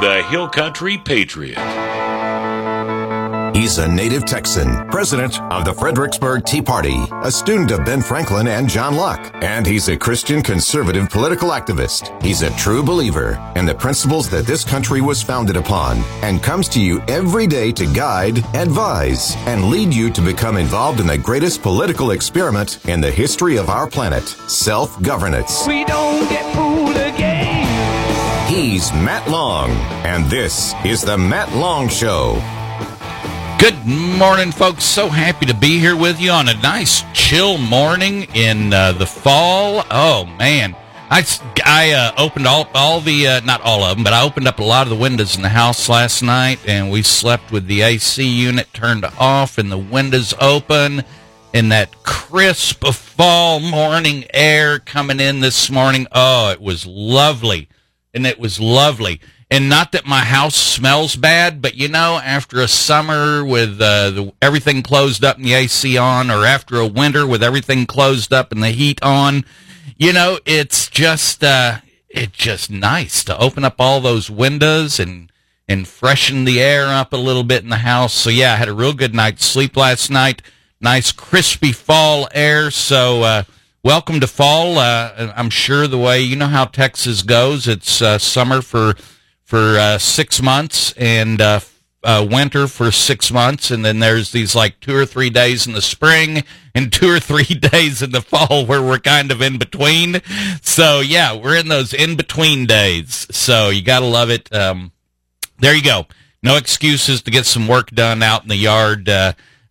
The Hill Country Patriot. He's a native Texan, president of the Fredericksburg Tea Party, a student of Ben Franklin and John Locke, and he's a Christian conservative political activist. He's a true believer in the principles that this country was founded upon and comes to you every day to guide, advise, and lead you to become involved in the greatest political experiment in the history of our planet self-governance. We don't get fooled again. He's Matt Long, and this is The Matt Long Show. Good morning, folks. So happy to be here with you on a nice, chill morning in uh, the fall. Oh man, I I uh, opened all all the uh, not all of them, but I opened up a lot of the windows in the house last night, and we slept with the AC unit turned off and the windows open, and that crisp fall morning air coming in this morning. Oh, it was lovely, and it was lovely and not that my house smells bad, but you know, after a summer with uh, the, everything closed up and the AC on, or after a winter with everything closed up and the heat on, you know, it's just uh, it's just nice to open up all those windows and and freshen the air up a little bit in the house. So yeah, I had a real good night's sleep last night. Nice crispy fall air. So uh, welcome to fall. Uh, I'm sure the way you know how Texas goes. It's uh, summer for for uh, six months and uh, uh, winter for six months, and then there's these like two or three days in the spring and two or three days in the fall where we're kind of in between. So yeah, we're in those in between days. So you gotta love it. Um, there you go. No excuses to get some work done out in the yard.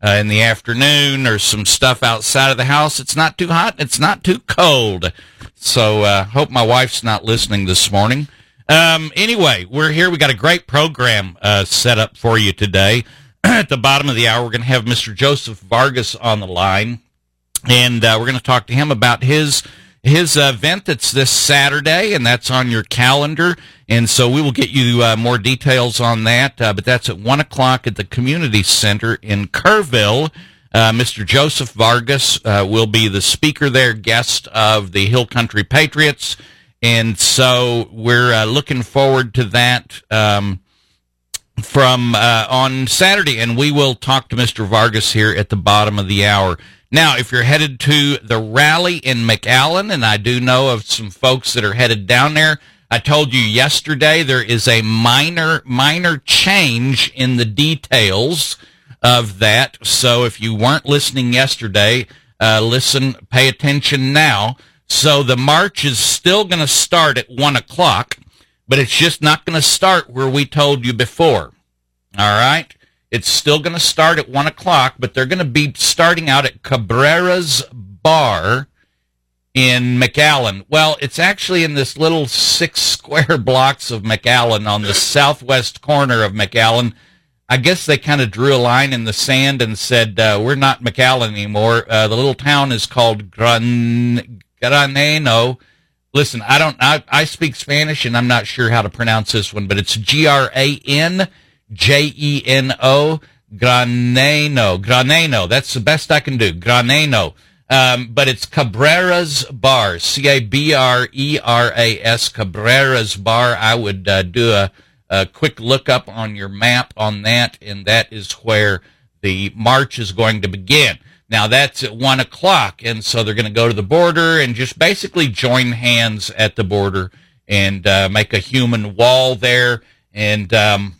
Uh, in the afternoon or some stuff outside of the house. It's not too hot. It's not too cold. So, uh, hope my wife's not listening this morning. Um, anyway, we're here. We got a great program uh, set up for you today. At the bottom of the hour, we're going to have Mr. Joseph Vargas on the line, and uh, we're going to talk to him about his his event that's this Saturday, and that's on your calendar. And so we will get you uh, more details on that. Uh, but that's at one o'clock at the community center in Kerrville. Uh, Mr. Joseph Vargas uh, will be the speaker there, guest of the Hill Country Patriots. And so we're uh, looking forward to that um, from uh, on Saturday, and we will talk to Mr. Vargas here at the bottom of the hour. Now, if you're headed to the rally in McAllen, and I do know of some folks that are headed down there, I told you yesterday there is a minor minor change in the details of that. So if you weren't listening yesterday, uh, listen, pay attention now. So the march is still going to start at one o'clock, but it's just not going to start where we told you before. All right. It's still going to start at one o'clock, but they're going to be starting out at Cabrera's Bar in McAllen. Well, it's actually in this little six square blocks of McAllen on the southwest corner of McAllen. I guess they kind of drew a line in the sand and said, uh, we're not McAllen anymore. Uh, the little town is called Gran, Graneno. Listen, I don't, I, I speak Spanish and I'm not sure how to pronounce this one, but it's G R A N J E N O. Graneno. Graneno. That's the best I can do. Graneno. Um, but it's Cabrera's Bar. C A B R E R A S. Cabrera's Bar. I would uh, do a, a quick look up on your map on that, and that is where the march is going to begin. Now that's at one o'clock, and so they're going to go to the border and just basically join hands at the border and uh, make a human wall there. And um,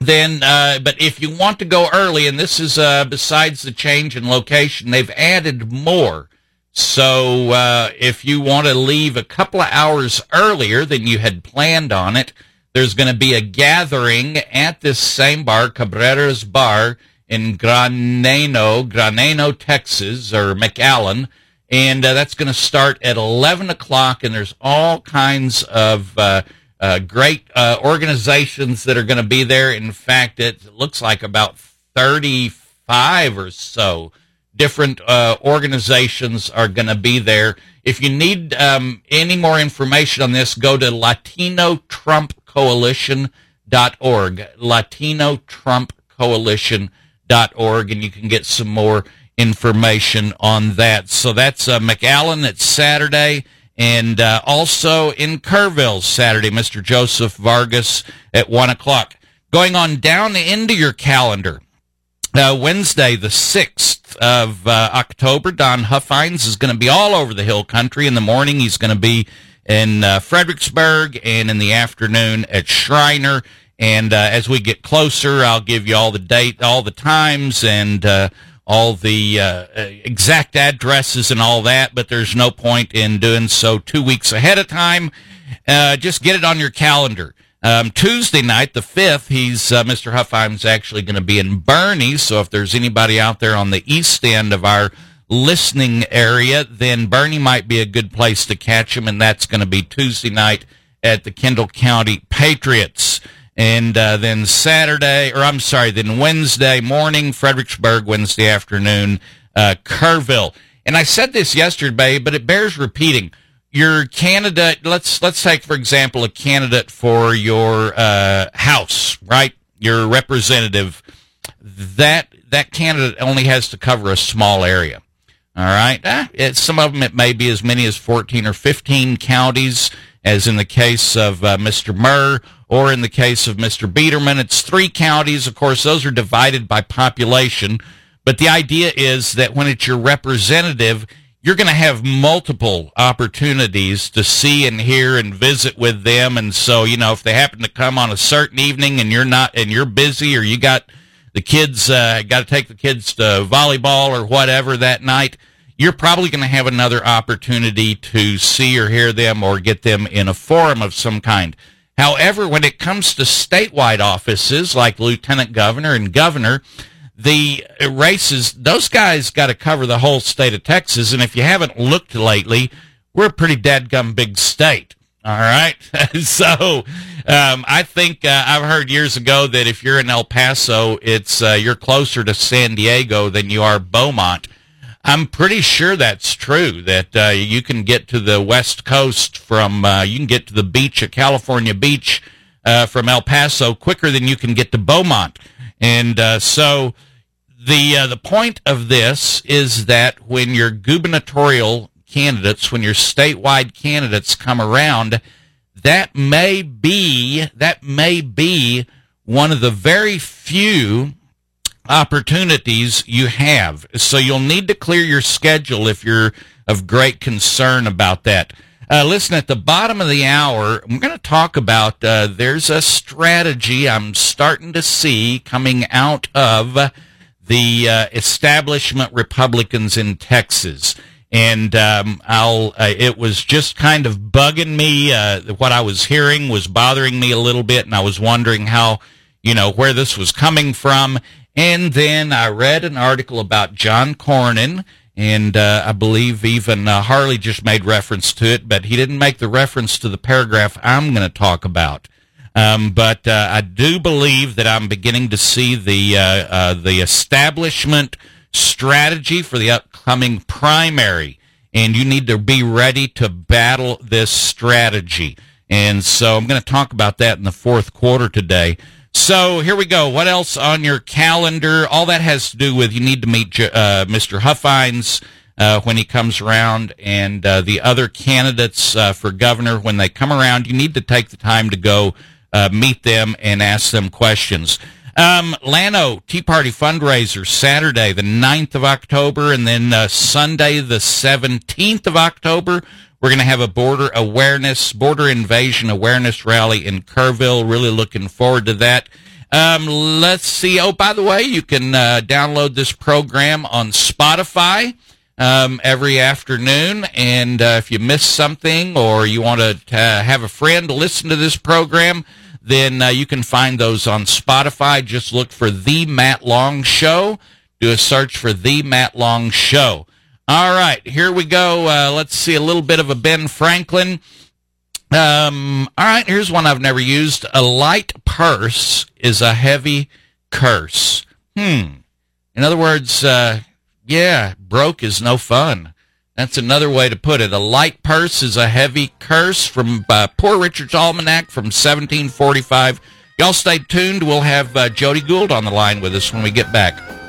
then, uh, but if you want to go early, and this is uh, besides the change in location, they've added more. So uh, if you want to leave a couple of hours earlier than you had planned on it, there's going to be a gathering at this same bar, Cabrera's Bar in Graneno, Graneno, Texas, or McAllen. And uh, that's going to start at 11 o'clock, and there's all kinds of uh, uh, great uh, organizations that are going to be there. In fact, it looks like about 35 or so different uh, organizations are going to be there. If you need um, any more information on this, go to LatinoTrumpCoalition.org. Latino Trump Coalition org, and you can get some more information on that. So that's uh, McAllen. It's Saturday, And uh, also in Kerrville Saturday, Mr. Joseph Vargas at 1 o'clock. Going on down into your calendar, uh, Wednesday, the 6th of uh, October, Don Huffines is going to be all over the hill country. In the morning, he's going to be in uh, Fredericksburg, and in the afternoon at Schreiner. And uh, as we get closer, I'll give you all the date, all the times, and uh, all the uh, exact addresses and all that. But there's no point in doing so two weeks ahead of time. just get it on your calendar. Um, Tuesday night, the 5th, he's, uh, Mr. Huffines's actually going to be in Boerne. So if there's anybody out there on the east end of our listening area, then Boerne might be a good place to catch him. And that's going to be Tuesday night at the Kendall County Patriots. And uh, then Saturday, or I'm sorry, then Wednesday morning, Fredericksburg, Wednesday afternoon, uh, Kerrville. And I said this yesterday, but it bears repeating. Your candidate let's let's take for example a candidate for your uh, house right? Your representative. That that candidate only has to cover a small area. All right? Ah, some of them it may be as many as 14 or 15 counties as in the case of uh, mr murr or in the case of mr biedermann. It's three counties. Of course those are divided by population. But the idea is that when it's your representative you're going to have multiple opportunities to see and hear and visit with them. And so, you know, if they happen to come on a certain evening and you're not, and you're busy or you got the kids, uh, got to take the kids to volleyball or whatever that night, you're probably going to have another opportunity to see or hear them or get them in a forum of some kind. However, when it comes to statewide offices like lieutenant governor and governor, the races, those guys got to cover the whole state of Texas. And if you haven't looked lately, we're a pretty dadgum big state. All right. so um, I think uh, I've heard years ago that if you're in El Paso, it's uh, you're closer to San Diego than you are Beaumont. I'm pretty sure that's true. That uh, you can get to the West Coast from uh, you can get to the beach at California Beach uh, from El Paso quicker than you can get to Beaumont, and uh, so the uh, the point of this is that when your gubernatorial candidates, when your statewide candidates come around, that may be that may be one of the very few opportunities you have. So you'll need to clear your schedule if you're of great concern about that. Uh, listen, at the bottom of the hour, I'm going to talk about uh, there's a strategy I'm starting to see coming out of the uh, establishment Republicans in Texas. And um, I'll. Uh, it was just kind of bugging me. Uh, what I was hearing was bothering me a little bit, and I was wondering how, you know, where this was coming from. And then I read an article about John Cornyn, and uh, I believe even uh, Harley just made reference to it, but he didn't make the reference to the paragraph I'm going to talk about. Um, but uh, I do believe that I'm beginning to see the uh, uh, the establishment strategy for the upcoming primary, and you need to be ready to battle this strategy. And so I'm going to talk about that in the fourth quarter today. So here we go. What else on your calendar? All that has to do with you need to meet uh, Mr. Huffines. Uh, when he comes around, and uh, the other candidates uh, for governor, when they come around, you need to take the time to go uh, meet them and ask them questions. Um, Llano Tea Party fundraiser Saturday, the 9th of October, and then uh, Sunday, the 17th of October. We're going to have a border awareness, border invasion awareness rally in Kerrville. Really looking forward to that. Um, let's see. Oh, by the way, you can uh, download this program on Spotify um, every afternoon. And uh, if you miss something or you want to uh, have a friend listen to this program, then uh, you can find those on Spotify. Just look for The Matt Long Show. Do a search for The Matt Long Show. All right, here we go. Uh, let's see a little bit of a Ben Franklin. Um, all right, here's one I've never used. A light purse is a heavy curse. Hmm. In other words, uh, yeah, broke is no fun. That's another way to put it. A light purse is a heavy curse from uh, Poor Richard's Almanac from 1745. Y'all stay tuned. We'll have uh, Jody Gould on the line with us when we get back.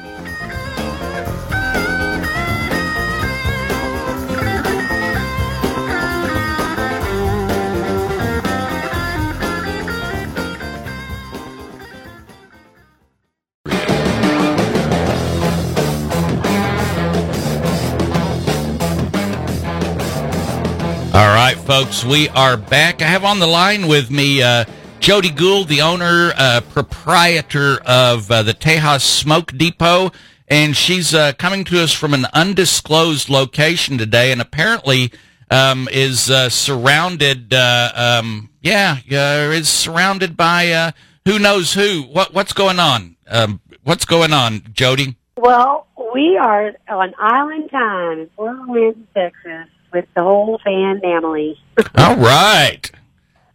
Folks. We are back. I have on the line with me uh, Jody Gould, the owner, uh, proprietor of uh, the Tejas Smoke Depot, and she's uh, coming to us from an undisclosed location today, and apparently um, is uh, surrounded. Uh, um, yeah, is surrounded by who knows who. What what's going on? Um, what's going on, Jody? Well, we are on Island Time in Fort Worth, Texas with the whole fan family. All right.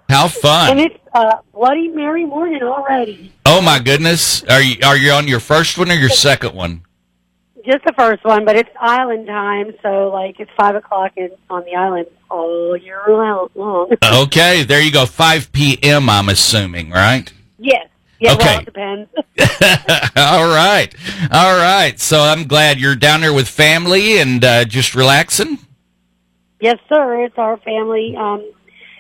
How fun! And it's uh, Bloody Mary morning already. Oh my goodness! Are you are you on your first one or your second one? Just the first one, but it's island time, so like it's five o'clock in, on the island all year long. okay, there you go. Five p.m. I'm assuming, right? Yes. Yeah, okay. Well, it depends. all right, all right. So I'm glad you're down there with family and uh, just relaxing. Yes, sir. It's our family um,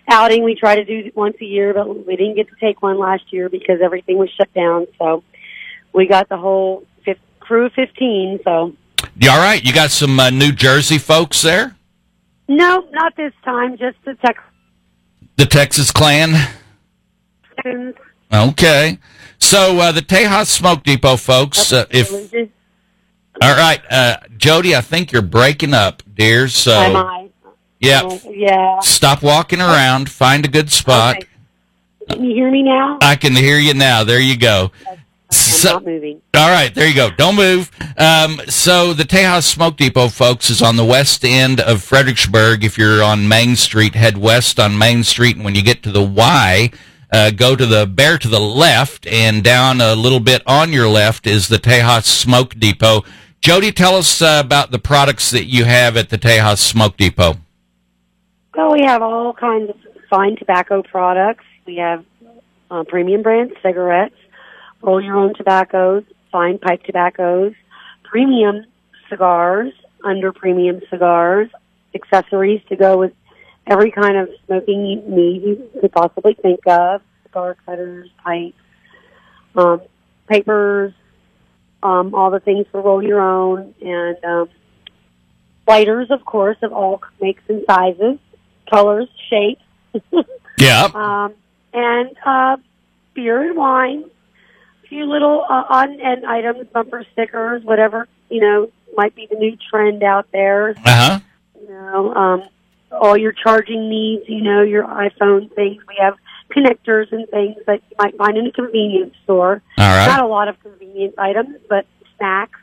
outing. We try to do once a year, but we didn't get to take one last year because everything was shut down. So we got the whole fifth, crew of 15. So. You all right? You got some uh, New Jersey folks there? No, not this time. Just the Texas. The Texas clan. Okay. So uh, the Tejas Smoke Depot folks, uh, if all right, uh, Jody, I think you're breaking up, dear. So Am I? Yeah. Oh, yeah. Stop walking around. Find a good spot. Okay. Can you hear me now? I can hear you now. There you go. Okay, so, not moving. All right, there you go. Don't move. Um, so the Tejas Smoke Depot, folks, is on the west end of Fredericksburg. If you're on Main Street, head west on Main Street, and when you get to the Y, uh, go to the bear to the left, and down a little bit on your left is the Tejas Smoke Depot. Jody, tell us uh, about the products that you have at the Tejas Smoke Depot. Well, we have all kinds of fine tobacco products. We have uh, premium brand cigarettes, roll your own tobaccos, fine pipe tobaccos, premium cigars, under premium cigars, accessories to go with every kind of smoking need you could possibly think of, cigar cutters, pipes, um, papers, um, all the things for roll your own, and um, lighters, of course, of all makes and sizes colors, shapes. yeah. Um, and uh, beer and wine, a few little uh, on end items, bumper stickers, whatever you know might be the new trend out there. Uh huh. You know, um, all your charging needs. You know, your iPhone things. We have connectors and things that you might find in a convenience store. All right. Not a lot of convenience items, but snacks,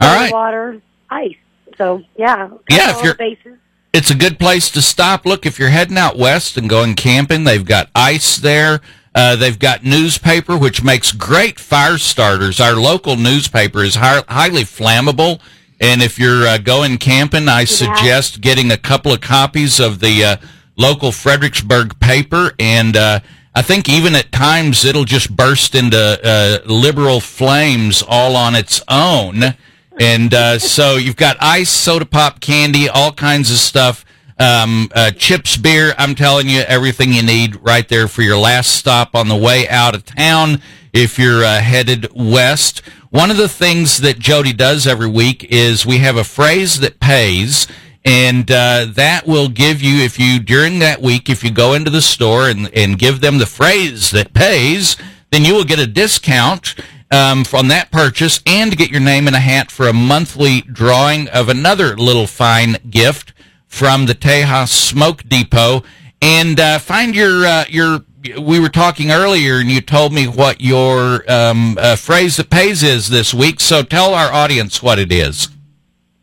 all right. water, ice. So yeah, yeah. If you're bases it's a good place to stop. Look, if you're heading out west and going camping, they've got ice there. Uh, they've got newspaper, which makes great fire starters. Our local newspaper is high, highly flammable. And if you're uh, going camping, I suggest getting a couple of copies of the uh, local Fredericksburg paper. And uh, I think even at times it'll just burst into uh, liberal flames all on its own. And uh, so you've got ice, soda pop, candy, all kinds of stuff. Um, uh, chips, beer. I'm telling you, everything you need right there for your last stop on the way out of town if you're uh, headed west. One of the things that Jody does every week is we have a phrase that pays. And uh, that will give you, if you during that week, if you go into the store and, and give them the phrase that pays, then you will get a discount um, from that purchase and get your name in a hat for a monthly drawing of another little fine gift from the Tejas Smoke Depot. And uh, find your uh, your. We were talking earlier, and you told me what your um, uh, phrase that pays is this week. So tell our audience what it is.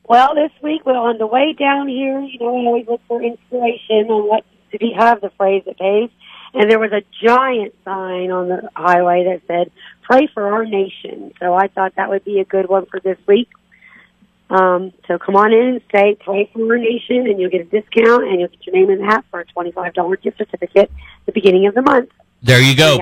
Well, this week we're on the way down here. You know, we always look for inspiration on what to be have the phrase that pays. And there was a giant sign on the highway that said, pray for our nation. So I thought that would be a good one for this week. Um, so come on in and say, pray for our nation, and you'll get a discount, and you'll get your name in the hat for a $25 gift certificate at the beginning of the month. There you go.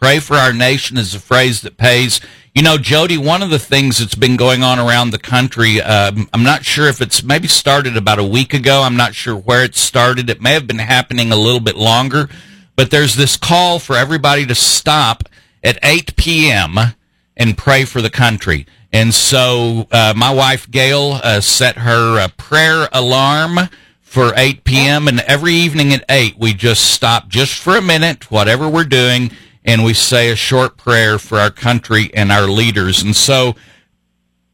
Pray for our nation is a phrase that pays. You know, Jody, one of the things that's been going on around the country, um, I'm not sure if it's maybe started about a week ago. I'm not sure where it started. It may have been happening a little bit longer, but there's this call for everybody to stop at 8 p.m. and pray for the country. And so uh, my wife Gail uh, set her uh, prayer alarm for 8 p.m. and every evening at 8 we just stop just for a minute, whatever we're doing, and we say a short prayer for our country and our leaders. And so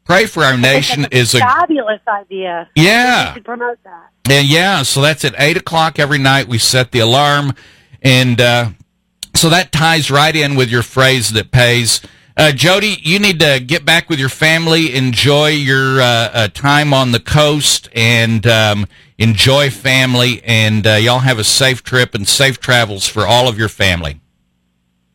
pray for our nation is a fabulous idea. Yeah. We should promote that. And yeah, so that's at eight o'clock every night. We set the alarm, and uh, so that ties right in with your phrase that pays. Uh, Jody, you need to get back with your family, enjoy your uh, uh, time on the coast, and um, enjoy family. And uh, y'all have a safe trip and safe travels for all of your family.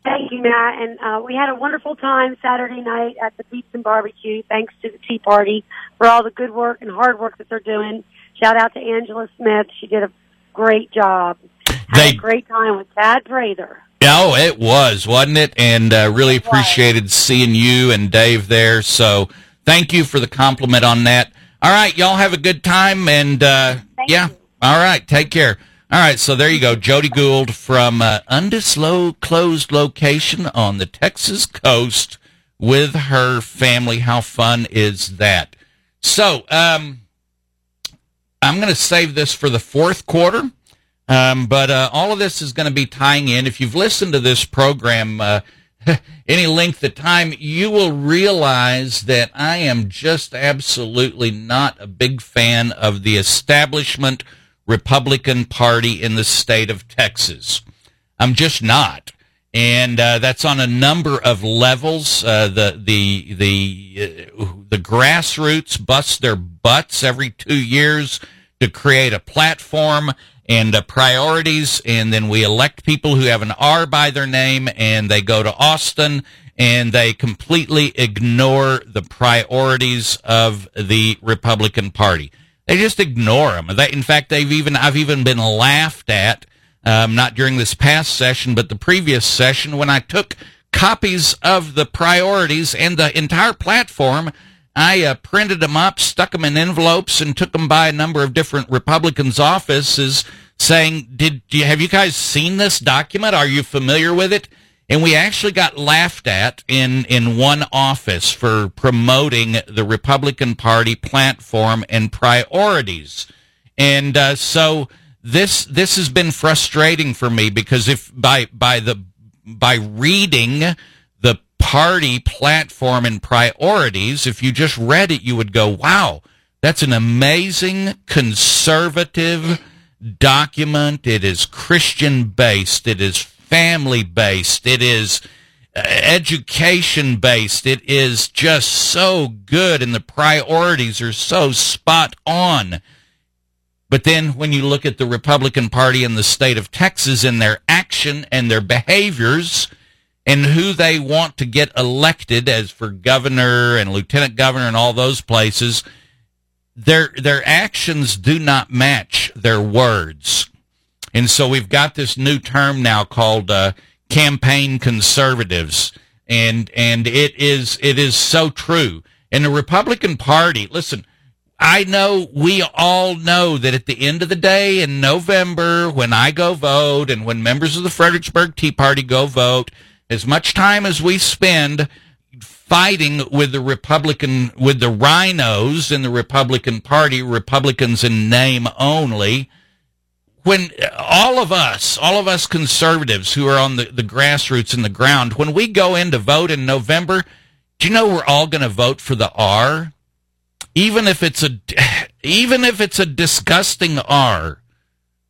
Thank you, Matt. And uh, we had a wonderful time Saturday night at the Pizza and Barbecue. Thanks to the Tea Party for all the good work and hard work that they're doing. Shout out to Angela Smith. She did a great job. Had They- a great time with Tad Prather. Oh, it was, wasn't it? And uh, really appreciated seeing you and Dave there. So thank you for the compliment on that. All right, y'all have a good time, and uh, yeah, you. all right, take care. All right, so there you go, Jody Gould from uh, undisclosed location on the Texas coast with her family. How fun is that? So, um, I'm going to save this for the fourth quarter. Um, but uh, all of this is going to be tying in. If you've listened to this program uh, any length of time, you will realize that I am just absolutely not a big fan of the establishment Republican Party in the state of Texas. I'm just not, and uh, that's on a number of levels. Uh, the the the uh, the grassroots bust their butts every two years to create a platform and uh, priorities, and then we elect people who have an R by their name, and they go to Austin and they completely ignore the priorities of the Republican Party. They just ignore them. They, in fact, they've even I've even been laughed at, um, not during this past session, but the previous session when I took copies of the priorities and the entire platform. I uh, printed them up, stuck them in envelopes, and took them by a number of different Republicans' offices, saying, "Did you, have you guys seen this document? Are you familiar with it?" And we actually got laughed at in in one office for promoting the Republican Party platform and priorities, and uh, so this this has been frustrating for me because if by by the by reading the party platform and priorities, if you just read it, you would go, wow, that's an amazing conservative document. It is Christian based. It is family based. It is uh, education based. It is just so good, and the priorities are so spot on. But then when you look at the Republican Party in the state of Texas and their action and their behaviors and who they want to get elected as for governor and lieutenant governor and all those places, their their actions do not match their words. And so we've got this new term now called uh, campaign conservatives, and and it is it is so true. In the Republican Party, listen, I know we all know that at the end of the day in November, when I go vote and when members of the Fredericksburg Tea Party go vote, as much time as we spend fighting with the Republican, with the RINOs in the Republican Party, Republicans in name only, when all of us, all of us conservatives who are on the, the grassroots and the ground, when we go in to vote in November, do you know we're all going to vote for the R? Even if it's a, even if it's a disgusting R,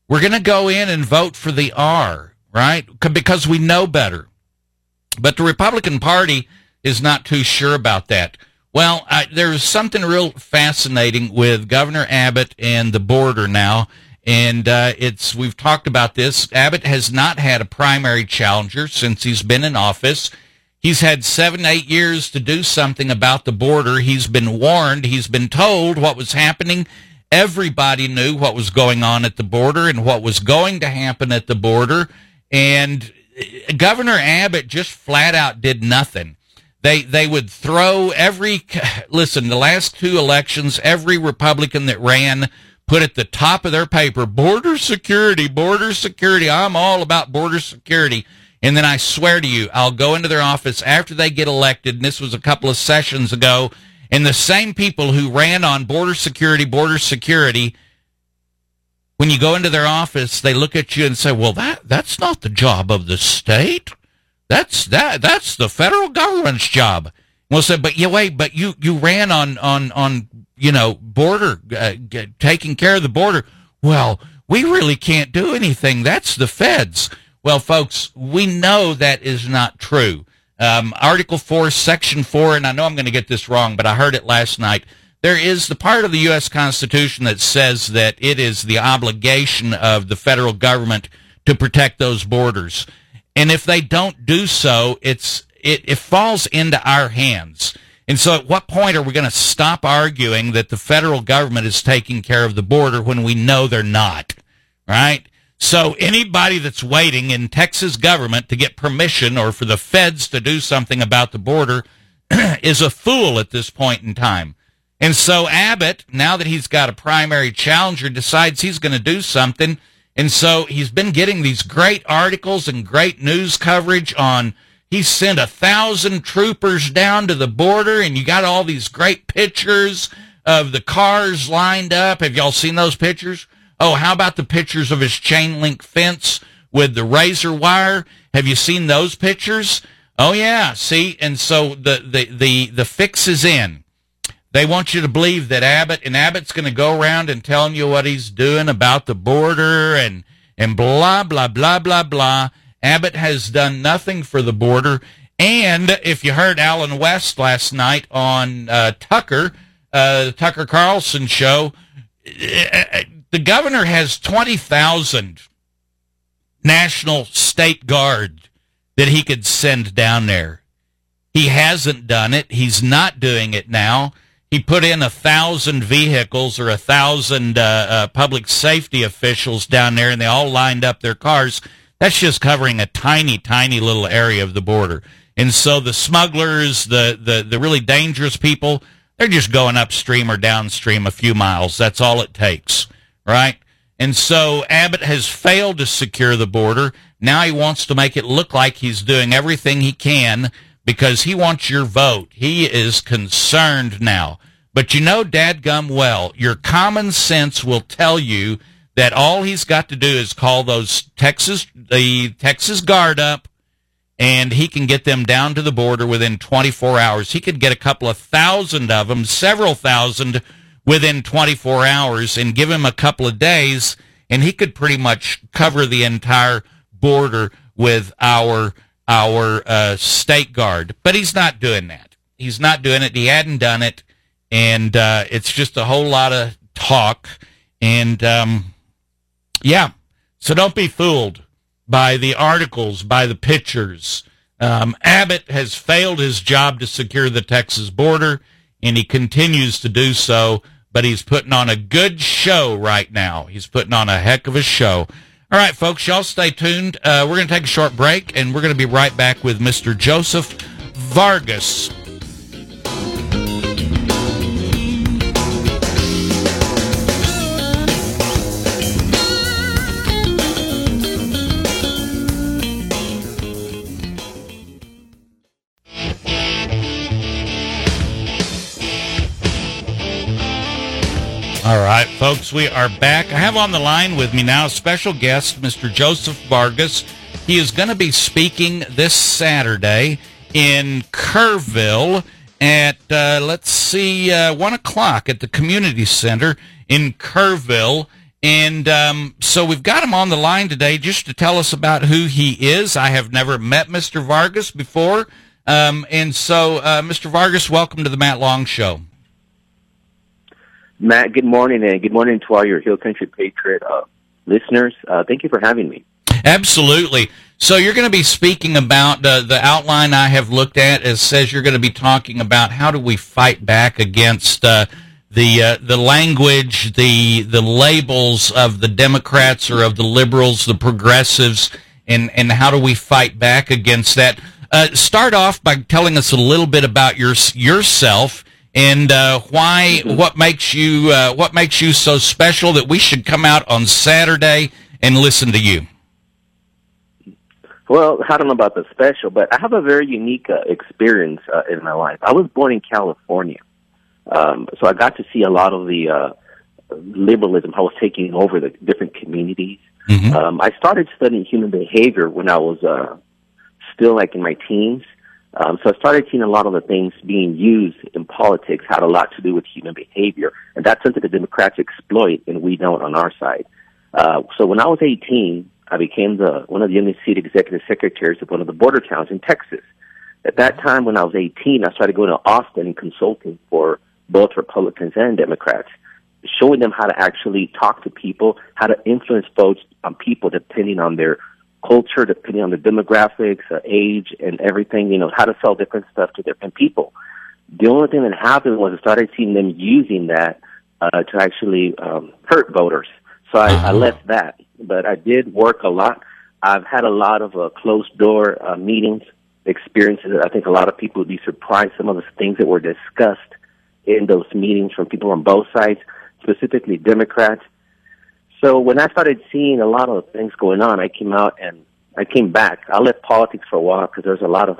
we're going to go in and vote for the R, right? Because we know better. But the Republican Party is not too sure about that. Well, I, there's something real fascinating with Governor Abbott and the border now, and uh, it's we've talked about this. Abbott has not had a primary challenger since he's been in office. He's had seven, eight years to do something about the border. He's been warned. He's been told what was happening. Everybody knew what was going on at the border and what was going to happen at the border. And uh, Governor Abbott just flat out did nothing. They they would throw every listen. The last two elections, every Republican that ran put at the top of their paper border security, border security. I'm all about border security. And then I swear to you, I'll go into their office after they get elected. And this was a couple of sessions ago. And the same people who ran on border security, border security, when you go into their office, they look at you and say, "Well, that that's not the job of the state. That's that that's the federal government's job." We'll say, "But you wait, but you you ran on on on you know border uh, taking care of the border." Well, we really can't do anything. That's the feds. Well, folks, we know that is not true. Um, Article 4, Section 4, and I know I'm going to get this wrong, but I heard it last night. There is the part of the U.S. Constitution that says that it is the obligation of the federal government to protect those borders. And if they don't do so, it's, it, it falls into our hands. And so at what point are we going to stop arguing that the federal government is taking care of the border when we know they're not? Right? So anybody that's waiting in Texas government to get permission or for the feds to do something about the border is a fool at this point in time. And so Abbott, now that he's got a primary challenger, decides he's going to do something. And so he's been getting these great articles and great news coverage on he sent a thousand troopers down to the border and you got all these great pictures of the cars lined up. Have y'all seen those pictures? Oh, how about the pictures of his chain link fence with the razor wire? Have you seen those pictures? Oh yeah, see, and so the the the the fix is in. They want you to believe that Abbott and Abbott's going to go around and telling you what he's doing about the border and and blah blah blah blah blah. Abbott has done nothing for the border. And if you heard Allen West last night on uh, Tucker, uh, Tucker Carlson show, the governor has 20,000 National State Guard that he could send down there. He hasn't done it. He's not doing it now. He put in a thousand vehicles or a thousand uh, uh, public safety officials down there, and they all lined up their cars. That's just covering a tiny, tiny little area of the border. And so the smugglers, the, the, the really dangerous people, they're just going upstream or downstream a few miles. That's all it takes right? And so Abbott has failed to secure the border. Now he wants to make it look like he's doing everything he can because he wants your vote. He is concerned now. But you know, dadgum well, your common sense will tell you that all he's got to do is call those Texas, the Texas Guard up, and he can get them down to the border within 24 hours. He could get a couple of thousand of them, several thousand within 24 hours and give him a couple of days, and he could pretty much cover the entire border with our our uh, state guard. But he's not doing that. He's not doing it. He hadn't done it, and uh, it's just a whole lot of talk. And um, yeah, so don't be fooled by the articles, by the pictures. Um, Abbott has failed his job to secure the Texas border, and he continues to do so but he's putting on a good show right now. He's putting on a heck of a show. All right, folks, y'all stay tuned. Uh, we're going to take a short break, and we're going to be right back with Mr. Joseph Vargas. All right, folks, we are back. I have on the line with me now a special guest, Mr. Joseph Vargas. He is going to be speaking this Saturday in Kerrville at, uh, let's see, uh, 1 o'clock at the Community Center in Kerrville. And um, so we've got him on the line today just to tell us about who he is. I have never met Mr. Vargas before. Um, and so, uh, Mr. Vargas, welcome to the Matt Long Show. Matt, good morning, and good morning to all your Hill Country Patriot uh, listeners. Uh, thank you for having me. Absolutely. So you're going to be speaking about uh, the outline I have looked at. It says you're going to be talking about how do we fight back against uh, the uh, the language, the the labels of the Democrats or of the liberals, the progressives, and and how do we fight back against that? Uh, start off by telling us a little bit about your yourself and uh, why what makes you uh, what makes you so special that we should come out on Saturday and listen to you. Well, I don't know about the special, but I have a very unique uh, experience uh, in my life. I was born in California, um, so I got to see a lot of the uh, liberalism, how it was taking over the different communities. Mhm. Um, I started studying human behavior when I was uh, still like in my teens. Um, so I started seeing a lot of the things being used in politics had a lot to do with human behavior, and that's something the Democrats exploit, and we don't on our side. Uh, so when I was 18, I became the one of the youngest seat executive secretaries of one of the border towns in Texas. At that time, when I was 18, I started going to Austin and consulting for both Republicans and Democrats, showing them how to actually talk to people, how to influence votes on people depending on their culture, depending on the demographics, uh, age, and everything. You know, how to sell different stuff to different people. The only thing that happened was I started seeing them using that uh, to actually um, hurt voters. So I, I Uh-huh. left that, but I did work a lot. I've had a lot of uh, closed door uh, meetings, experiences. I think a lot of people would be surprised some of the things that were discussed in those meetings from people on both sides, specifically Democrats. So when I started seeing a lot of things going on, I came out and I came back. I left politics for a while because there's a lot of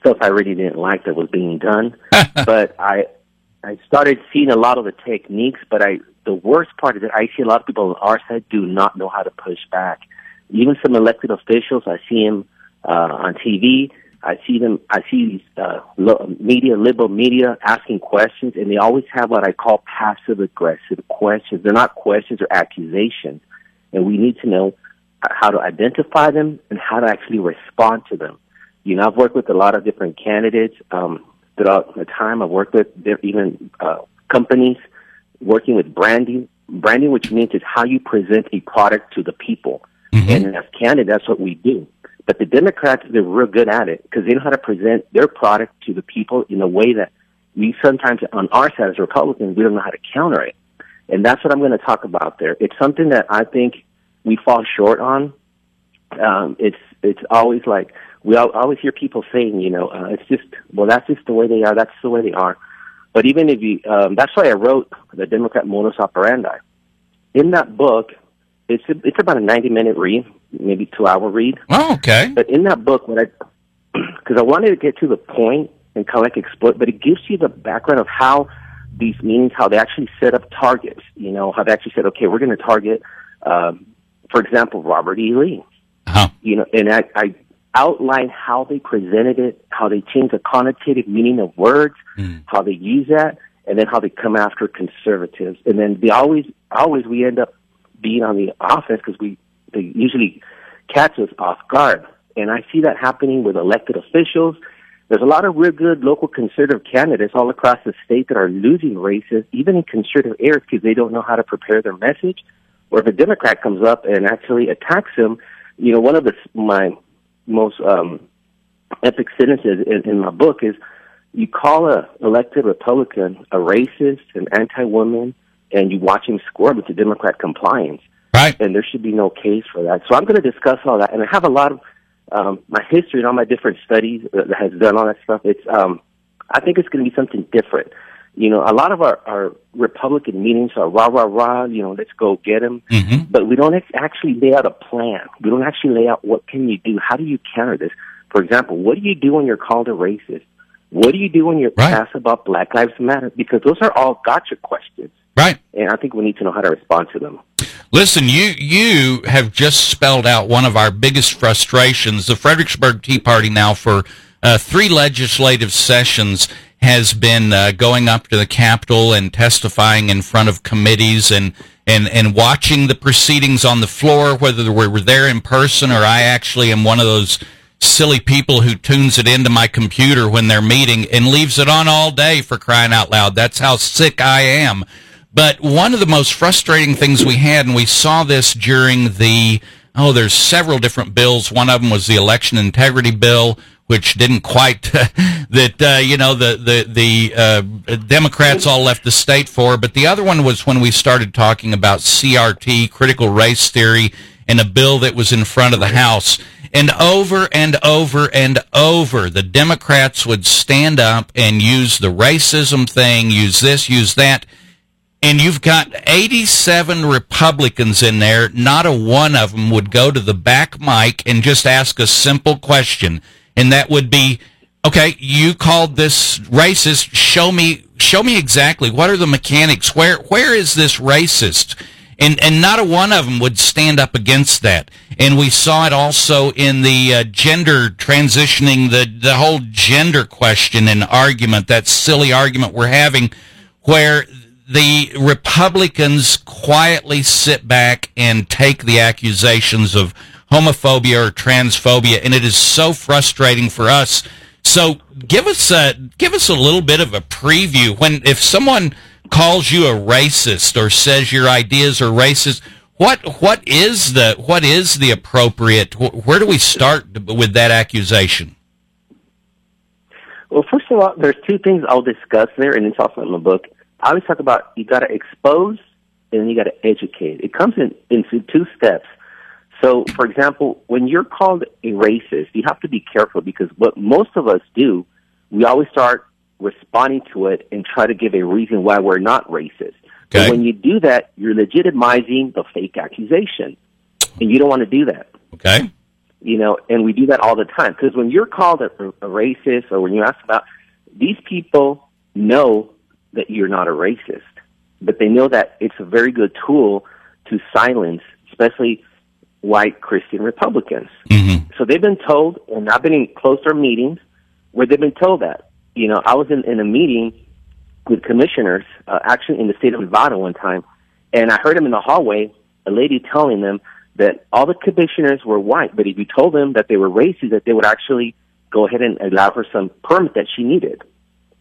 stuff I really didn't like that was being done. but I I started seeing a lot of the techniques, but I the worst part is that I see a lot of people on our side do not know how to push back. Even some elected officials, I see them uh, on TV. I see them. I see these uh, media, liberal media, asking questions, and they always have what I call passive aggressive questions. They're not questions or accusations, and we need to know how to identify them and how to actually respond to them. You know, I've worked with a lot of different candidates um, throughout the time. I've worked with even uh, companies working with branding. Branding, which means is how you present a product to the people. And as candidates, that's what we do. But the Democrats, they're real good at it because they know how to present their product to the people in a way that we sometimes, on our side as Republicans, we don't know how to counter it. And that's what I'm going to talk about there. It's something that I think we fall short on. Um, it's it's always like we al- always hear people saying, you know, uh, it's just well, that's just the way they are. That's the way they are. But even if you, um, that's why I wrote the Democrat modus operandi. In that book, it's it's about a 90 minute read, maybe two hour read. Oh, okay. But in that book, what I, because I wanted to get to the point and kind of like exploit, but it gives you the background of how these meetings, how they actually set up targets. You know, how they actually said, okay, we're going to target, um, for example, Robert E. Lee. Uh-huh. You know, and I, I outlined how they presented it, how they changed the connotative meaning of words, how they use that, and then how they come after conservatives. And then they always, always we end up being on the offense because we they usually catch us off guard. And I see that happening with elected officials. There's a lot of real good local conservative candidates all across the state that are losing races, even in conservative areas, because they don't know how to prepare their message. Or if a Democrat comes up and actually attacks them, you know, one of the my most um, epic sentences in, in my book is you call a elected Republican a racist, an anti-woman, and you watch him squirm with the Democrat compliance Right. and there should be no case for that. So I'm going to discuss all that, and I have a lot of um, my history and all my different studies that has done all that stuff. It's um, I think it's going to be something different. You know, a lot of our, our Republican meetings are rah rah rah. You know, let's go get them, Mhm. but we don't actually lay out a plan. We don't actually lay out what can you do. How do you counter this? For example, what do you do when you're called a racist? What do you do when you're Right. asked about Black Lives Matter? Because those are all gotcha questions, Right. and I think we need to know how to respond to them. Listen, you you have just spelled out one of our biggest frustrations. The Fredericksburg Tea Party now for uh, three legislative sessions has been uh, going up to the Capitol and testifying in front of committees and and and watching the proceedings on the floor, whether we were there in person or I actually am one of those silly people who tunes it into my computer when they're meeting and leaves it on all day for crying out loud. That's how sick I am. But one of the most frustrating things we had, and we saw this during the, oh, there's several different bills. One of them was the election integrity bill, which didn't quite, that, uh, you know, the, the, the, uh, Democrats all left the state for. But the other one was when we started talking about CRT, critical race theory, and a bill that was in front of the House. And over and over and over, the Democrats would stand up and use the racism thing, use this, use that. And you've got 87 Republicans in there. Not a one of them would go to the back mic and just ask a simple question. And that would be, okay, you called this racist. Show me show me exactly what are the mechanics? Where where is this racist? And and not a one of them would stand up against that. And we saw it also in the uh, gender transitioning the the whole gender question and argument. That silly argument we're having, where the Republicans quietly sit back and take the accusations of homophobia or transphobia, and it is so frustrating for us. So give us a give us a little bit of a preview when if someone calls you a racist or says your ideas are racist. What what is the what is the appropriate? Where do we start with that accusation? Well, first of all, there's two things I'll discuss there, and it's also in the book. I always talk about you got to expose and then you got to educate. It comes in into two steps. So, for example, when you're called a racist, you have to be careful because what most of us do, we always start responding to it and try to give a reason why we're not racist. Okay. When you do that, you're legitimizing the fake accusation, and you don't want to do that. Okay. You know, and we do that all the time because when you're called a, a racist or when you ask about these people know that you're not a racist, but they know that it's a very good tool to silence, especially white Christian Republicans. Mm-hmm. So they've been told, and I've been in closer meetings where they've been told that. You know, I was in, in a meeting with commissioners, uh, actually in the state of Nevada one time, and I heard them in the hallway, a lady telling them that all the commissioners were white, but if you told them that they were racist, that they would actually go ahead and allow her some permit that she needed.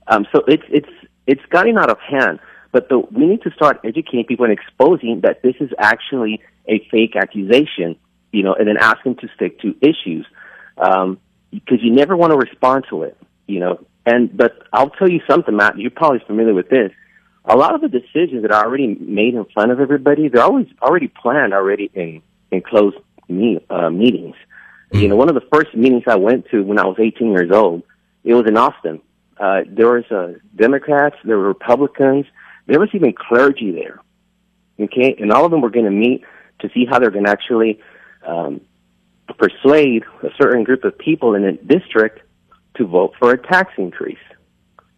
Um, so it's it's it's gotten out of hand. But the, we need to start educating people and exposing that this is actually a fake accusation, you know, and then ask them to stick to issues, um, because you never want to respond to it, you know. And but I'll tell you something, Matt. You're probably familiar with this. A lot of the decisions that are already made in front of everybody, they're always already planned already in in closed me, uh, meetings. You know, one of the first meetings I went to when I was 18 years old, it was in Austin. Uh, there was uh, Democrats, there were Republicans, there was even clergy there. Okay, and all of them were going to meet to see how they're going to actually um, persuade a certain group of people in a district to vote for a tax increase.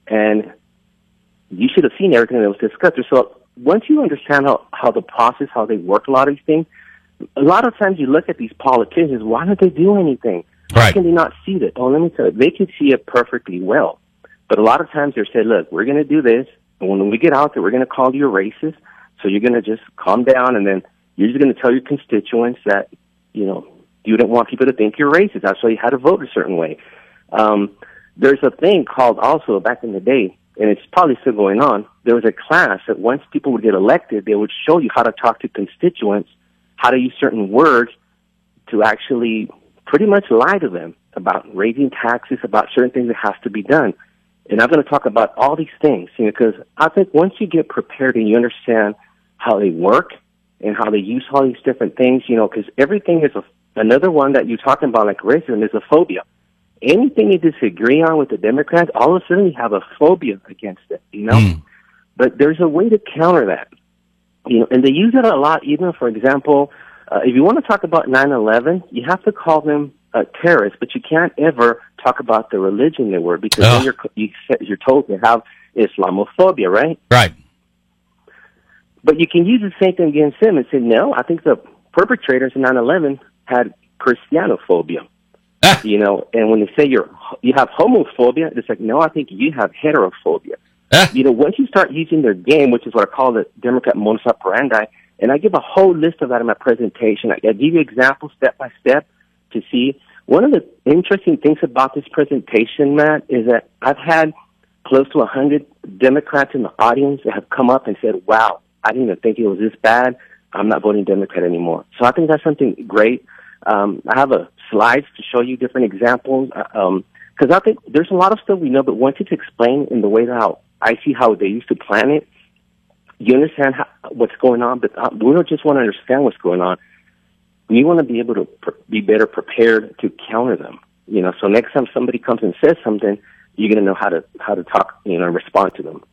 And you should have seen everything that was discussed. So once you understand how, how the process, how they work a lot of these things, a lot of times you look at these politicians, why don't they do anything? How Right. can they not see that? Oh, let me tell you, they can see it perfectly well. But a lot of times they're saying, look, we're going to do this, and when we get out there, we're going to call you a racist, so you're going to just calm down, and then you're just going to tell your constituents that, you know, you don't want people to think you're racist. That's why you had to vote a certain way. Um, there's a thing called also back in the day, and it's probably still going on. There was a class that once people would get elected, they would show you how to talk to constituents, how to use certain words to actually pretty much lie to them about raising taxes, about certain things that has to be done. And I'm going to talk about all these things, you know, because I think once you get prepared and you understand how they work and how they use all these different things, you know, because everything is a, another one that you're talking about, like racism, is a phobia. Anything you disagree on with the Democrats, all of a sudden you have a phobia against it, you know? Mm. But there's a way to counter that, you know, and they use it a lot, even, for example, uh, if you want to talk about 9-11, you have to call them uh, terrorists, but you can't ever talk about the religion they were because Ugh. then you're, you, you're told they have Islamophobia, right? Right. But you can use the same thing against them and say, no, I think the perpetrators in 9-11 had Christianophobia. Ah. You know, and when they say you're you have homophobia, it's like, no, I think you have heterophobia. Ah. You know, once you start using their game, which is what I call the Democrat modus operandi, and I give a whole list of that in my presentation. I, I give you examples step by step to see. One of the interesting things about this presentation, Matt, is that I've had close to a hundred Democrats in the audience that have come up and said, "Wow, I didn't even think it was this bad. I'm not voting Democrat anymore." So I think that's something great. Um, I have a slides to show you different examples because I think there's a lot of stuff we know, but once it's explained in the way that how I see how they used to plan it, you understand how, what's going on. But uh, we don't just want to understand what's going on. We want to be able to pr- be better prepared to counter them. You know, so next time somebody comes and says something, you're going to know how to how to talk, you know, and respond to them.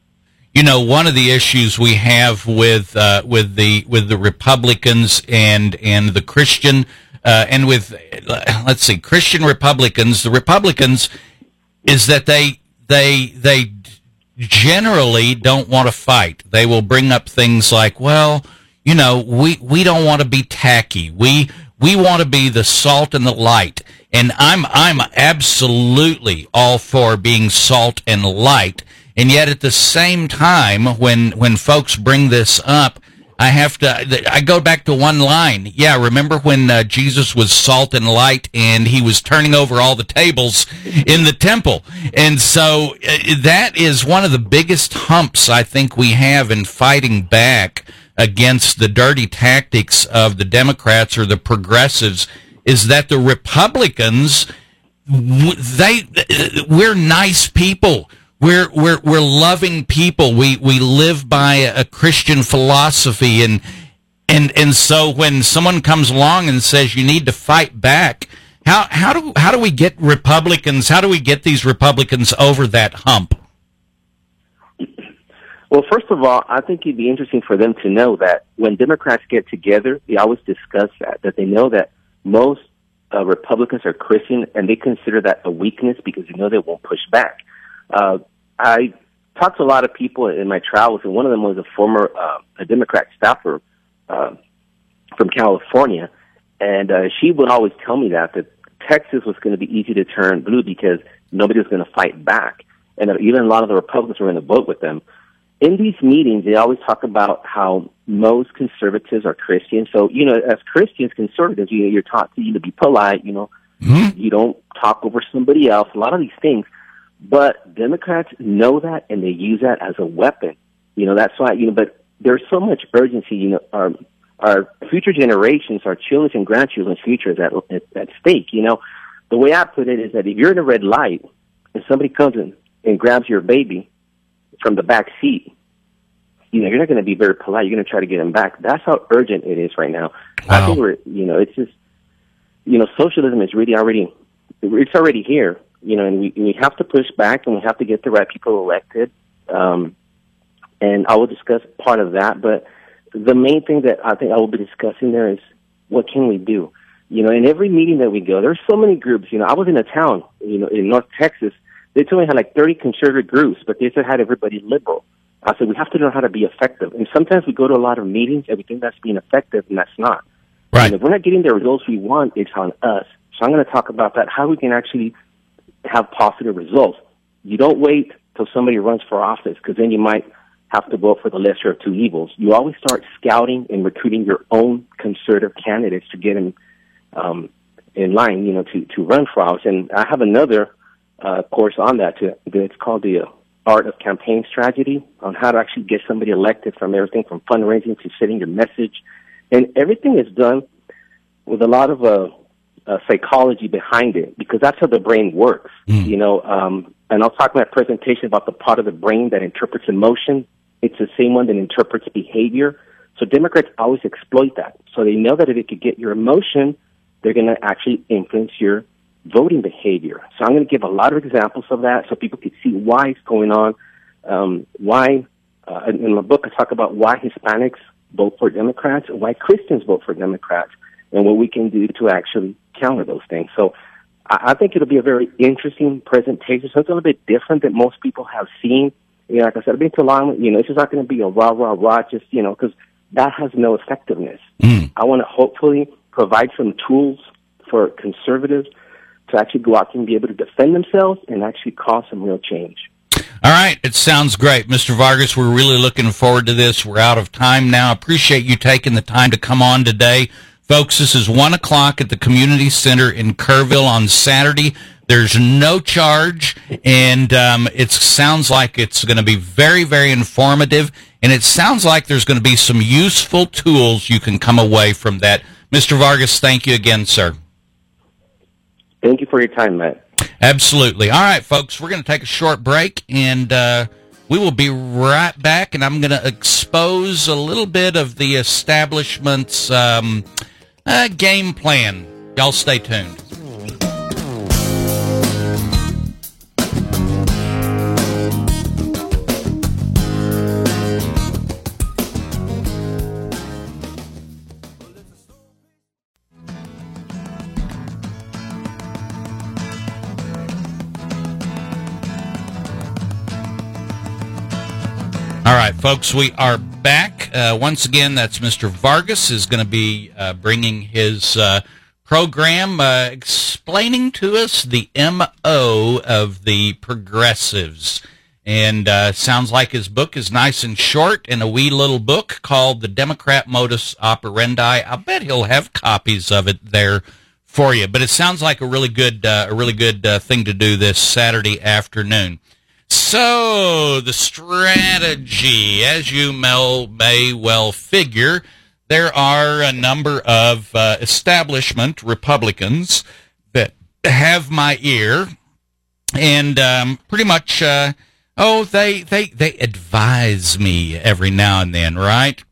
You know, one of the issues we have with uh, with the with the Republicans and and the Christian uh, and with uh, let's see, Christian Republicans, the Republicans is that they they they generally don't want to fight. They will bring up things like, well, you know, we, we don't want to be tacky. We, we want to be the salt and the light. And I'm, I'm absolutely all for being salt and light. And yet at the same time, when, when folks bring this up, I have to, I go back to one line. Yeah, remember when uh, Jesus was salt and light and he was turning over all the tables in the temple? And so uh, that is one of the biggest humps I think we have in fighting back against the dirty tactics of the Democrats or the progressives is that the Republicans, they, we're nice people. We're, we're, we're loving people. We, we live by a Christian philosophy and, and, and so when someone comes along and says you need to fight back, how, how do, how do we get Republicans, how do we get these Republicans over that hump? Well, first of all, I think it'd be interesting for them to know that when Democrats get together, they always discuss that, that they know that most uh, Republicans are Christian and they consider that a weakness because they know they won't push back. Uh, I talked to a lot of people in my travels, and one of them was a former uh, a Democrat staffer uh, from California, and uh, she would always tell me that that Texas was going to be easy to turn blue because nobody was going to fight back, and even a lot of the Republicans were in the boat with them in these meetings, they always talk about how most conservatives are Christians. So, you know, as Christians, conservatives, you know, you're taught to, you know, be polite, you know, mm-hmm. you don't talk over somebody else, a lot of these things. But Democrats know that and they use that as a weapon. You know, that's why, you know, but there's so much urgency, you know, our, our future generations, our children's and grandchildren's future is at, at, at stake. You know, the way I put it is that if you're in a red light and somebody comes in and grabs your baby, from the back seat, you know, you're not going to be very polite. You're going to try to get them back. That's how urgent it is right now. Wow. I think we're, you know, it's just, you know, socialism is really already, it's already here, you know, and we, we have to push back and we have to get the right people elected. Um, and I will discuss part of that, but the main thing that I think I will be discussing there is what can we do? You know, in every meeting that we go, there's so many groups. You know, I was in a town, you know, in North Texas they told me had like 30 conservative groups, but they said had everybody liberal. I said we have to know how to be effective. And sometimes we go to a lot of meetings and we think that's being effective, and that's not. Right. And if we're not getting the results we want, it's on us. So I'm going to talk about that, how we can actually have positive results. You don't wait till somebody runs for office because then you might have to vote for the lesser of two evils. You always start scouting and recruiting your own conservative candidates to get them um, in line, you know, to to run for office. And I have another uh, course on that. It's called the art of campaign strategy on how to actually get somebody elected from everything from fundraising to setting your message, and everything is done with a lot of uh, uh, psychology behind it because that's how the brain works. Mm. You know, um, and I'll talk in my presentation about the part of the brain that interprets emotion. It's the same one that interprets behavior. So Democrats always exploit that. So they know that if they could get your emotion, they're going to actually influence your voting behavior. So I'm going to give a lot of examples of that so people can see why it's going on, um, why, uh, in my book I talk about why Hispanics vote for Democrats and why Christians vote for Democrats and what we can do to actually counter those things. So I, I think it'll be a very interesting presentation, something a little bit different than most people have seen. You know, like I said, I've been to lot, you know, it's just not going to be a rah, rah, rah, just, you know, because that has no effectiveness. Mm. I want to hopefully provide some tools for conservatives to actually go out and be able to defend themselves and actually cause some real change. All right, it sounds great, Mr. Vargas. We're really looking forward to this. We're out of time now. Appreciate you taking the time to come on today, folks. This is one o'clock at the community center in Kerrville on Saturday. There's no charge, and um, it sounds like it's going to be very, very informative. And it sounds like there's going to be some useful tools you can come away from that. Mr. Vargas, thank you again, sir. Thank you for your time, Matt. Absolutely. All right, folks, we're going to take a short break and uh, we will be right back. And I'm going to expose a little bit of the establishment's um, uh, game plan. Y'all stay tuned. Folks, we are back. Uh, once again, that's Mr. Vargas is going to be uh, bringing his uh, program uh, explaining to us the MO of the progressives. And uh, sounds like his book is nice and short and a wee little book called The Democrat Modus Operandi. I bet he'll have copies of it there for you. But it sounds like a really good, uh, a really good thing to do this Saturday afternoon. So, the strategy, as you may well figure, there are a number of uh, establishment Republicans that have my ear, and um, pretty much, uh, oh, they, they, they advise me every now and then, right?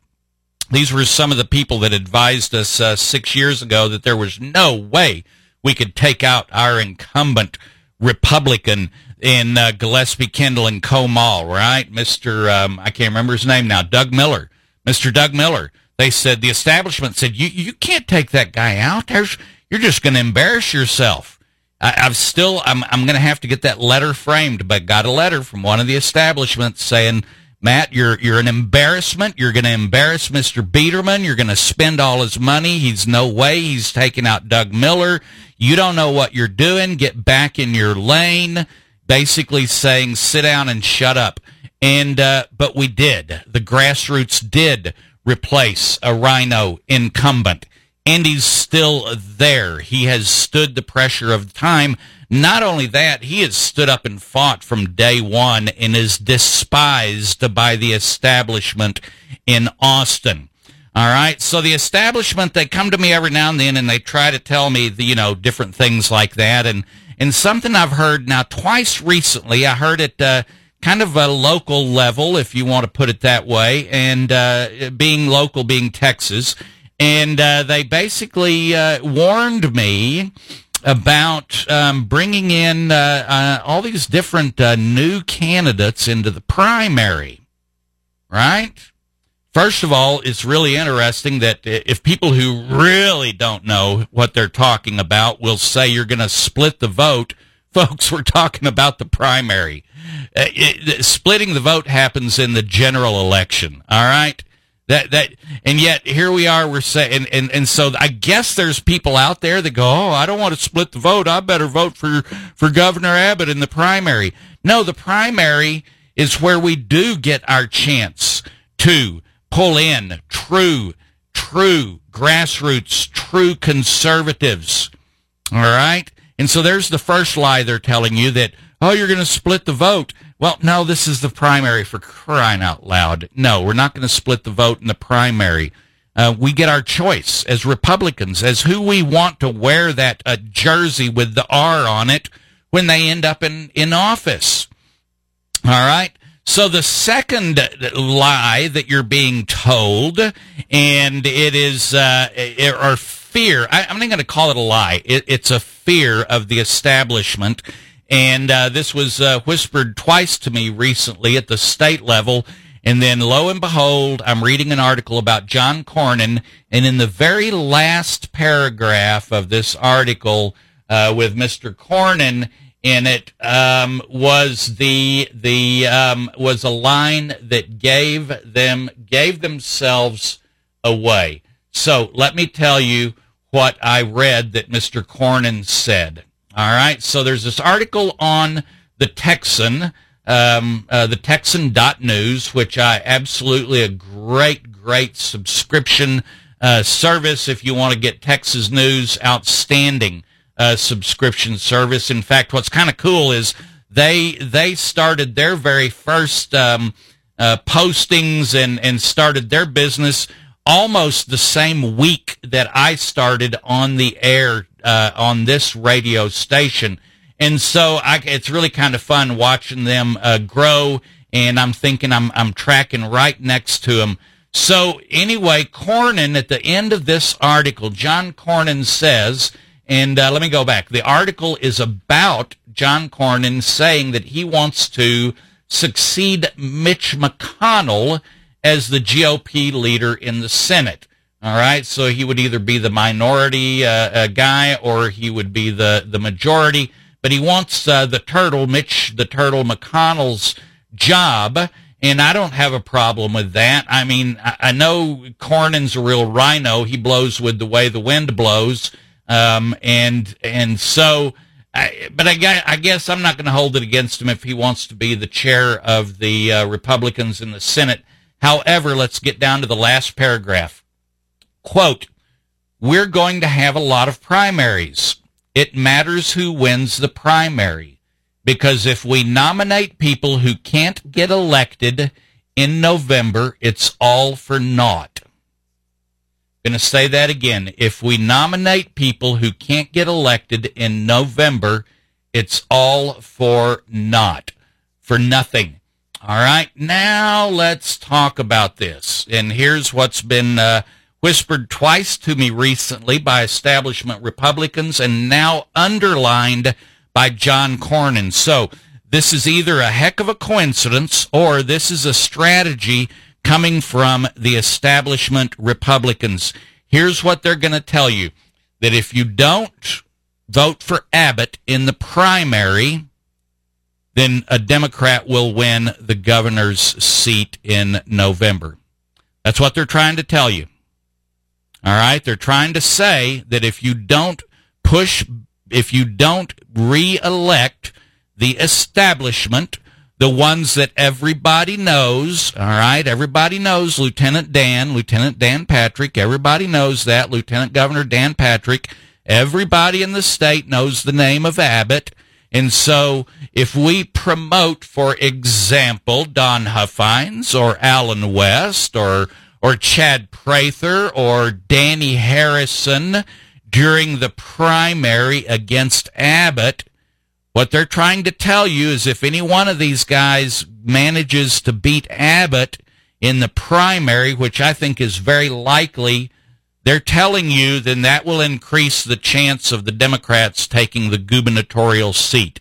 These were some of the people that advised us uh, six years ago that there was no way we could take out our incumbent Republican in uh, Gillespie, Kendall, and Comal, right? Mr. Um, I can't remember his name now, Doug Miller. Mr. Doug Miller. They said, the establishment said, you, you can't take that guy out. There's, you're just going to embarrass yourself. I, I've still, I'm, I'm going to have to get that letter framed, but got a letter from one of the establishments saying, Matt, you're you're an embarrassment. You're going to embarrass Mr. Biedermann. You're going to spend all his money. He's no way. He's taking out Doug Miller. You don't know what you're doing. Get back in your lane basically saying sit down and shut up. And uh, but we did. The grassroots did replace a RINO incumbent, and he's still there. He has stood the pressure of time. Not only that, he has stood up and fought from day one and is despised by the establishment in Austin. All right. So the establishment, they come to me every now and then and they try to tell me, the, you know, different things like that. And and something I've heard now twice recently, I heard it uh, kind of a local level, if you want to put it that way, and uh, being local, being Texas. And uh, they basically uh, warned me about um, bringing in uh, uh, all these different new candidates into the primary, right? First of all, it's really interesting that if people who really don't know what they're talking about will say you're going to split the vote, folks, we're talking about the primary. Uh, it, splitting the vote happens in the general election. All right. That, that, and yet here we are, we're saying, and, and, so I guess there's people out there that go, Oh, I don't want to split the vote. I better vote for, for Governor Abbott in the primary. No, the primary is where we do get our chance to pull in true, true grassroots, true conservatives. All right? And so there's the first lie they're telling you that, oh, you're going to split the vote. Well, no, this is the primary for crying out loud. No, we're not going to split the vote in the primary. Uh, we get our choice as Republicans as who we want to wear that uh, jersey with the R on it when they end up in, in office. All right. So the second lie that you're being told, and it is, uh, or fear, I, am not going to call it a lie. It, it's a fear of the establishment. And uh, this was uh, whispered twice to me recently at the state level. And then lo and behold, I'm reading an article about John Cornyn. And in the very last paragraph of this article uh, with Mr. Cornyn, in it um, was the the um, was a line that gave them gave themselves away. So let me tell you what I read that Mr. Cornyn said. All right. So there's this article on the Texan, um, uh, the Texan dot news, which I absolutely a great great subscription uh, service if you want to get Texas news. Outstanding uh, subscription service. In fact, what's kind of cool is they they started their very first um, uh, postings and and started their business almost the same week that I started on the air uh, on this radio station. And so I, it's really kind of fun watching them uh, grow. And I'm thinking I'm I'm tracking right next to them. So anyway, Cornyn at the end of this article, John Cornyn says and uh, let me go back. The article is about John Cornyn saying that he wants to succeed Mitch McConnell as the GOP leader in the Senate. All right, so he would either be the minority uh, uh, guy or he would be the the majority. But he wants uh, the turtle, Mitch the Turtle McConnell's job, And I don't have a problem with that. I mean, I, I know Cornyn's a real RINO. He blows with the way the wind blows. Um, and, and so, I, but I, I guess I'm not going to hold it against him if he wants to be the chair of the uh, Republicans in the Senate. However, let's get down to the last paragraph. Quote, we're going to have a lot of primaries. It matters who wins the primary because if we nominate people who can't get elected in November, it's all for naught. Going to say that again. If we nominate people who can't get elected in November, it's all for naught, for nothing. All right. Now let's talk about this. And here's what's been uh, whispered twice to me recently by establishment Republicans and now underlined by John Cornyn. So this is either a heck of a coincidence or this is a strategy coming from the establishment Republicans. Here's what they're going to tell you that if you don't vote for Abbott in the primary, then a Democrat will win the governor's seat in November. That's what they're trying to tell you. All right. They're trying to say that if you don't push, if you don't re-elect the establishment, the ones that everybody knows, all right, everybody knows Lieutenant Dan, Lieutenant Dan Patrick, everybody knows that, Lieutenant Governor Dan Patrick, everybody in the state knows the name of Abbott. And so if we promote, for example, Don Huffines or Allen West or or Chad Prather or Danny Harrison during the primary against Abbott, what they're trying to tell you is if any one of these guys manages to beat Abbott in the primary, which I think is very likely, they're telling you then that will increase the chance of the Democrats taking the gubernatorial seat.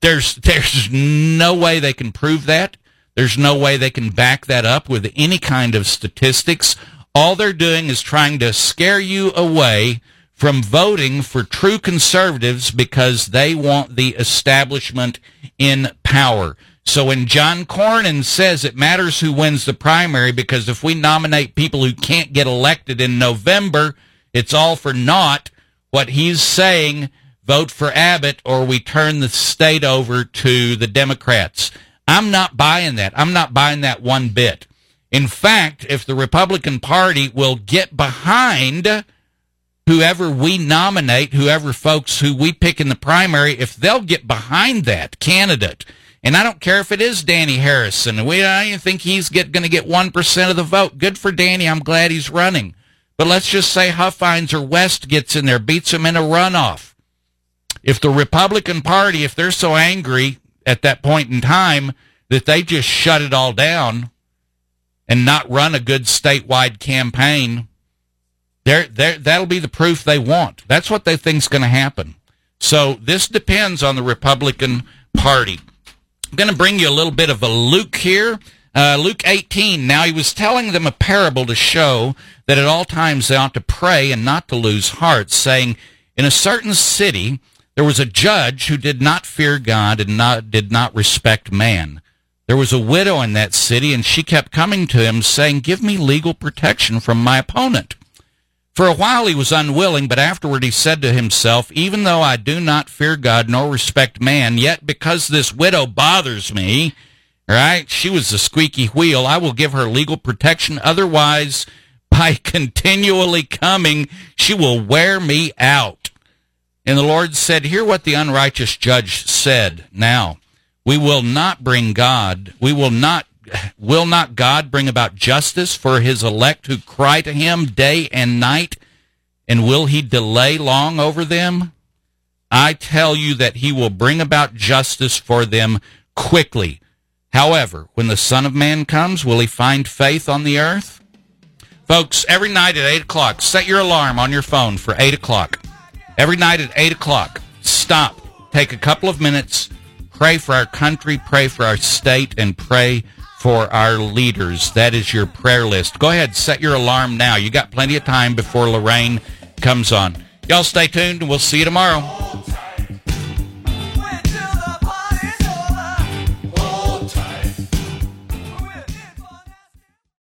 There's there's no way they can prove that. There's no way they can back that up with any kind of statistics. All they're doing is trying to scare you away from voting for true conservatives because they want the establishment in power. So when John Cornyn says it matters who wins the primary because if we nominate people who can't get elected in November, it's all for naught. What he's saying, vote for Abbott or we turn the state over to the Democrats. I'm not buying that. I'm not buying that one bit. In fact, if the Republican Party will get behind whoever we nominate, whoever folks who we pick in the primary, if they'll get behind that candidate, and I don't care if it is Danny Harrison, we I don't think he's going to get one percent of the vote. Good for Danny. I'm glad he's running. But let's just say Huffines or West gets in there, beats him in a runoff. If the Republican Party, if they're so angry at that point in time that they just shut it all down and not run a good statewide campaign, there, there, that'll be the proof they want. That's what they think's going to happen. So this depends on the Republican Party. I'm going to bring you a little bit of a Luke here. Uh, Luke 18. Now he was telling them a parable to show that at all times they ought to pray and not to lose heart, saying, In a certain city there was a judge who did not fear God and not, did not respect man. There was a widow in that city, and she kept coming to him, saying, Give me legal protection from my opponent. For a while he was unwilling, but afterward he said to himself, Even though I do not fear God nor respect man, yet because this widow bothers me, right? She was the squeaky wheel. I will give her legal protection. Otherwise, by continually coming, she will wear me out. And the Lord said, Hear what the unrighteous judge said. Now, we will not bring God, we will not will not God bring about justice for his elect who cry to him day and night? And will he delay long over them? I tell you that he will bring about justice for them quickly. However, when the Son of Man comes, will he find faith on the earth? Folks, every night at 8 o'clock, set your alarm on your phone for 8 o'clock. Every night at 8 o'clock, stop, take a couple of minutes, pray for our country, pray for our state, and pray for our leaders. That is your prayer list. Go ahead, set your alarm now. You got plenty of time before Lorraine comes on. Y'all stay tuned, and we'll see you tomorrow.